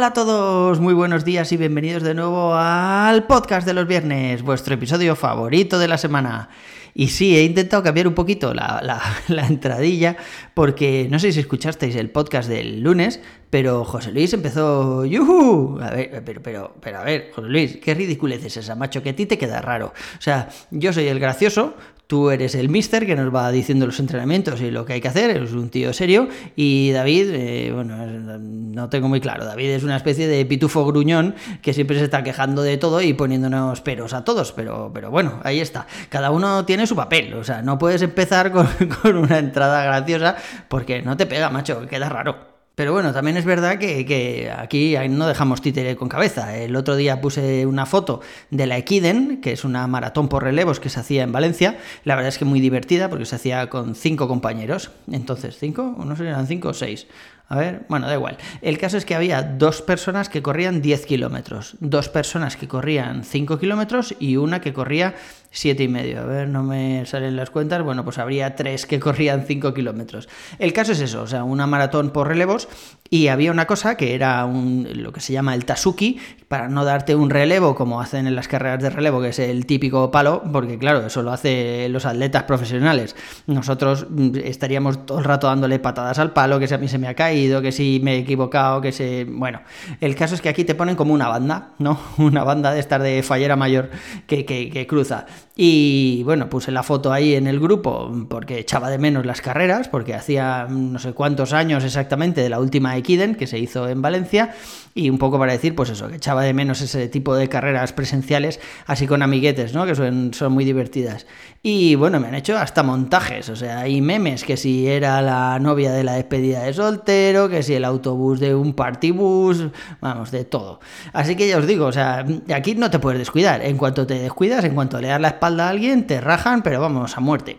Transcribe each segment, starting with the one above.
Hola a todos, muy buenos días y bienvenidos de nuevo al podcast de los viernes, vuestro episodio favorito de la semana. Y sí, he intentado cambiar un poquito la, la, entradilla porque no sé si escuchasteis el podcast del lunes, pero José Luis empezó, ¡yuhu! A ver, pero, pero, pero a ver, José Luis, qué ridiculez es esa, macho, que a ti te queda raro. O sea, yo soy el gracioso, Tú eres el mister que nos va diciendo los entrenamientos y lo que hay que hacer, eres un tío serio. Y David, eh, bueno, no tengo muy claro. David es una especie de pitufo gruñón que siempre se está quejando de todo y poniéndonos peros a todos. Pero, pero bueno, ahí está. Cada uno tiene su papel. O sea, no puedes empezar con, con una entrada graciosa porque no te pega, macho, queda raro. Pero bueno, también es verdad que, aquí no dejamos títere con cabeza. El otro día puse una foto de la Equiden, que es una maratón por relevos que se hacía en Valencia. La verdad es que muy divertida porque se hacía con cinco compañeros. Entonces, ¿cinco? No sé eran cinco o seis. A ver, bueno, da igual. El caso es que había dos personas que corrían 10 kilómetros, dos personas que corrían 5 kilómetros y una que corría siete y medio. A ver, no me salen las cuentas. Bueno, pues habría tres que corrían 5 kilómetros. El caso es eso, o sea, una maratón por relevos y había una cosa que era un, lo que se llama el tasuki, para no darte un relevo como hacen en las carreras de relevo, que es el típico palo, porque claro, eso lo hacen los atletas profesionales. Nosotros mm, estaríamos todo el rato dándole patadas al palo, que si a mí se me ha caído, que si me he equivocado, que se... Bueno, el caso es que aquí te ponen como una banda, ¿no? Una banda de estar de fallera mayor que, que, que cruza. Y bueno, puse la foto ahí en el grupo porque echaba de menos las carreras, porque hacía no sé cuántos años exactamente de la última Equiden que se hizo en Valencia, y un poco para decir, pues eso, que echaba de menos ese tipo de carreras presenciales, así con amiguetes, ¿no? Que son, son muy divertidas. Y bueno, me han hecho hasta montajes, o sea, hay memes, que si era la novia de la despedida de soltero, que si el autobús de un partibus, vamos, de todo. Así que ya os digo, o sea, aquí no te puedes descuidar, en cuanto te descuidas, en cuanto le das la espalda, a alguien, te rajan, pero vamos, a muerte.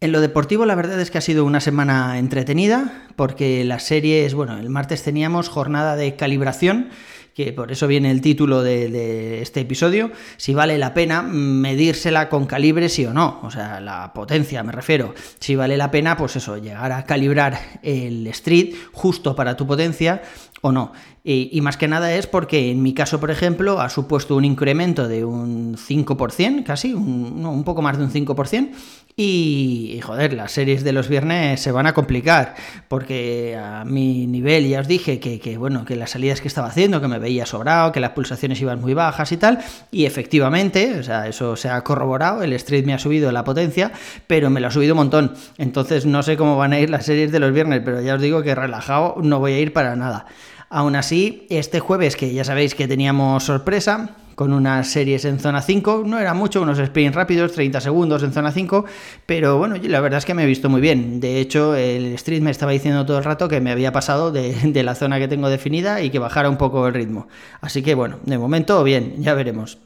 En lo deportivo la verdad es que ha sido una semana entretenida porque las series, bueno, el martes teníamos jornada de calibración, que por eso viene el título de, este episodio, si vale la pena medírsela con calibre sí o no, o sea, la potencia me refiero, si vale la pena, pues eso, llegar a calibrar el street justo para tu potencia o no. Y, más que nada es porque en mi caso, por ejemplo, ha supuesto un incremento de un 5%, casi, un, un poco más de un 5%, y, joder, las series de los viernes se van a complicar, porque a mi nivel ya os dije que, bueno, que las salidas que estaba haciendo, que me veía sobrado, que las pulsaciones iban muy bajas y tal, y efectivamente, o sea, eso se ha corroborado, el street me ha subido la potencia, pero me lo ha subido un montón. Entonces no sé cómo van a ir las series de los viernes, pero ya os digo que relajado no voy a ir para nada. Aún así, este jueves, que ya sabéis que teníamos sorpresa, con unas series en zona 5, no era mucho, unos sprints rápidos, 30 segundos en zona 5, pero bueno, la verdad es que me he visto muy bien. De hecho, el street me estaba diciendo todo el rato que me había pasado de, de la zona que tengo definida y que bajara un poco el ritmo. Así que bueno, de momento bien, ya veremos.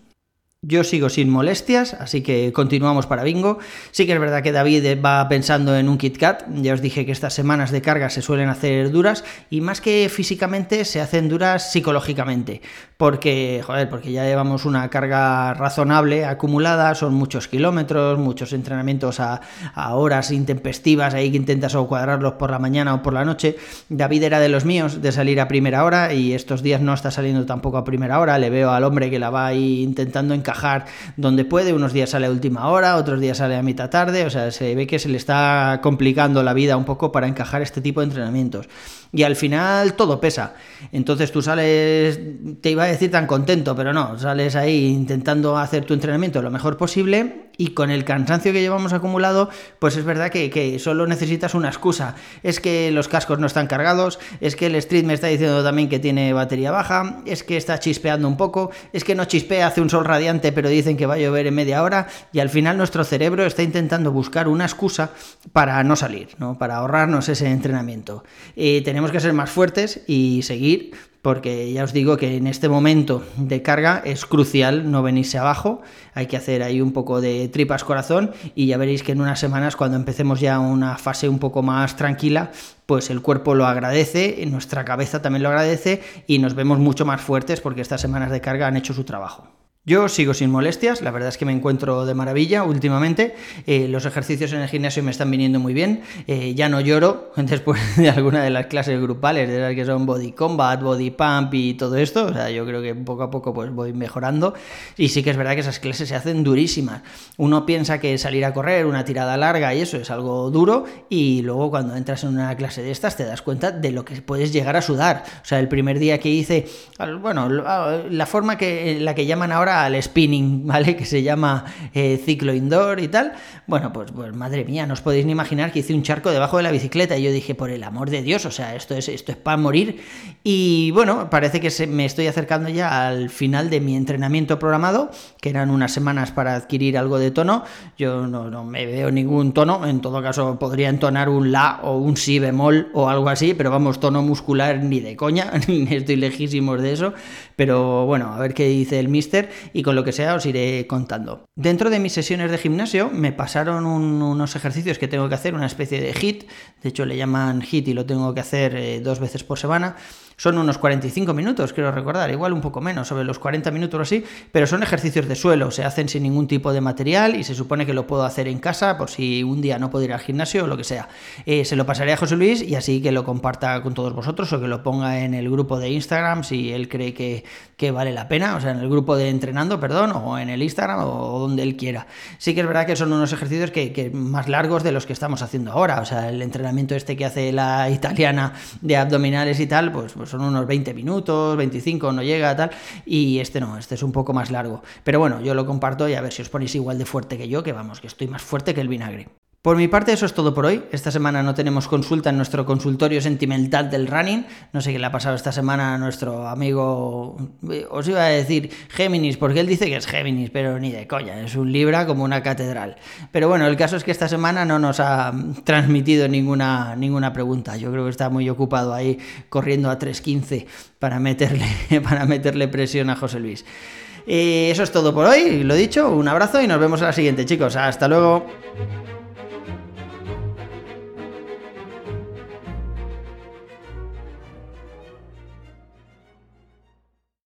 Yo sigo sin molestias, así que continuamos para bingo. Sí que es verdad que David va pensando en un Kit Kat. Ya os dije que estas semanas de carga se suelen hacer duras y más que físicamente se hacen duras psicológicamente. Porque, joder, porque ya llevamos una carga razonable acumulada, son muchos kilómetros, muchos entrenamientos a, horas intempestivas, ahí que intentas o cuadrarlos por la mañana o por la noche. David era de los míos de salir a primera hora y estos días no está saliendo tampoco a primera hora. Le veo al hombre que la va intentando encajar donde puede, unos días sale a última hora, otros días sale a mitad tarde, o sea, se ve que se le está complicando la vida un poco para encajar este tipo de entrenamientos. Y al final todo pesa. Entonces tú sales, te iba a decir tan contento, pero no, sales ahí intentando hacer tu entrenamiento lo mejor posible y con el cansancio que llevamos acumulado, pues es verdad que, solo necesitas una excusa. Es que los cascos no están cargados, es que el Street me está diciendo también que tiene batería baja, es que está chispeando un poco, es que no chispea, hace un sol radiante, pero dicen que va a llover en media hora, y al final nuestro cerebro está intentando buscar una excusa para no salir, ¿no? para ahorrarnos ese entrenamiento. tenemos que ser más fuertes y seguir porque ya os digo que en este momento de carga es crucial no venirse abajo, hay que hacer ahí un poco de tripas corazón y ya veréis que en unas semanas cuando empecemos ya una fase un poco más tranquila, pues el cuerpo lo agradece, nuestra cabeza también lo agradece y nos vemos mucho más fuertes porque estas semanas de carga han hecho su trabajo. Yo sigo sin molestias, la verdad es que me encuentro de maravilla últimamente, eh, los ejercicios en el gimnasio me están viniendo muy bien, eh, ya no lloro después de alguna de las clases grupales, de las que son body combat, body pump y todo esto, o sea, yo creo que poco a poco pues voy mejorando y sí que es verdad que esas clases se hacen durísimas. Uno piensa que salir a correr, una tirada larga y eso es algo duro y luego cuando entras en una clase de estas te das cuenta de lo que puedes llegar a sudar. O sea, el primer día que hice, bueno, la forma que la que llaman ahora al spinning, ¿vale? Que se llama eh, ciclo indoor y tal. Bueno, pues, pues madre mía, no os podéis ni imaginar que hice un charco debajo de la bicicleta. Y yo dije, por el amor de Dios, o sea, esto es, esto es para morir. Y bueno, parece que se, me estoy acercando ya al final de mi entrenamiento programado, que eran unas semanas para adquirir algo de tono. Yo no, no me veo ningún tono, en todo caso podría entonar un la o un si bemol o algo así, pero vamos, tono muscular ni de coña, estoy lejísimos de eso. Pero bueno, a ver qué dice el mister y con lo que sea os iré contando. Dentro de mis sesiones de gimnasio me pasaron unos ejercicios que tengo que hacer, una especie de HIT, de hecho le llaman HIT y lo tengo que hacer eh, dos veces por semana. Son unos 45 minutos, quiero recordar, igual un poco menos, sobre los 40 minutos o así, pero son ejercicios de suelo, se hacen sin ningún tipo de material y se supone que lo puedo hacer en casa por si un día no puedo ir al gimnasio o lo que sea. Eh, se lo pasaré a José Luis y así que lo comparta con todos vosotros o que lo ponga en el grupo de Instagram si él cree que, que vale la pena, o sea, en el grupo de entrenando, perdón, o en el Instagram o donde él quiera. Sí que es verdad que son unos ejercicios que, más largos de los que estamos haciendo ahora, o sea, el entrenamiento este que hace la italiana de abdominales y tal, pues, pues son unos 20 minutos, 25, no llega, tal, y este no, este es un poco más largo. Pero bueno, yo lo comparto y a ver si os ponéis igual de fuerte que yo, que vamos, que estoy más fuerte que el vinagre. Por mi parte, eso es todo por hoy. Esta semana no tenemos consulta en nuestro consultorio sentimental del running. No sé qué le ha pasado esta semana a nuestro amigo. Os iba a decir Géminis, porque él dice que es Géminis, pero ni de coña. Es un Libra como una catedral. Pero bueno, el caso es que esta semana no nos ha transmitido ninguna, ninguna pregunta. Yo creo que está muy ocupado ahí corriendo a 3.15 para meterle, para meterle presión a José Luis. Y eso es todo por hoy. Lo dicho, un abrazo y nos vemos a la siguiente, chicos. Hasta luego.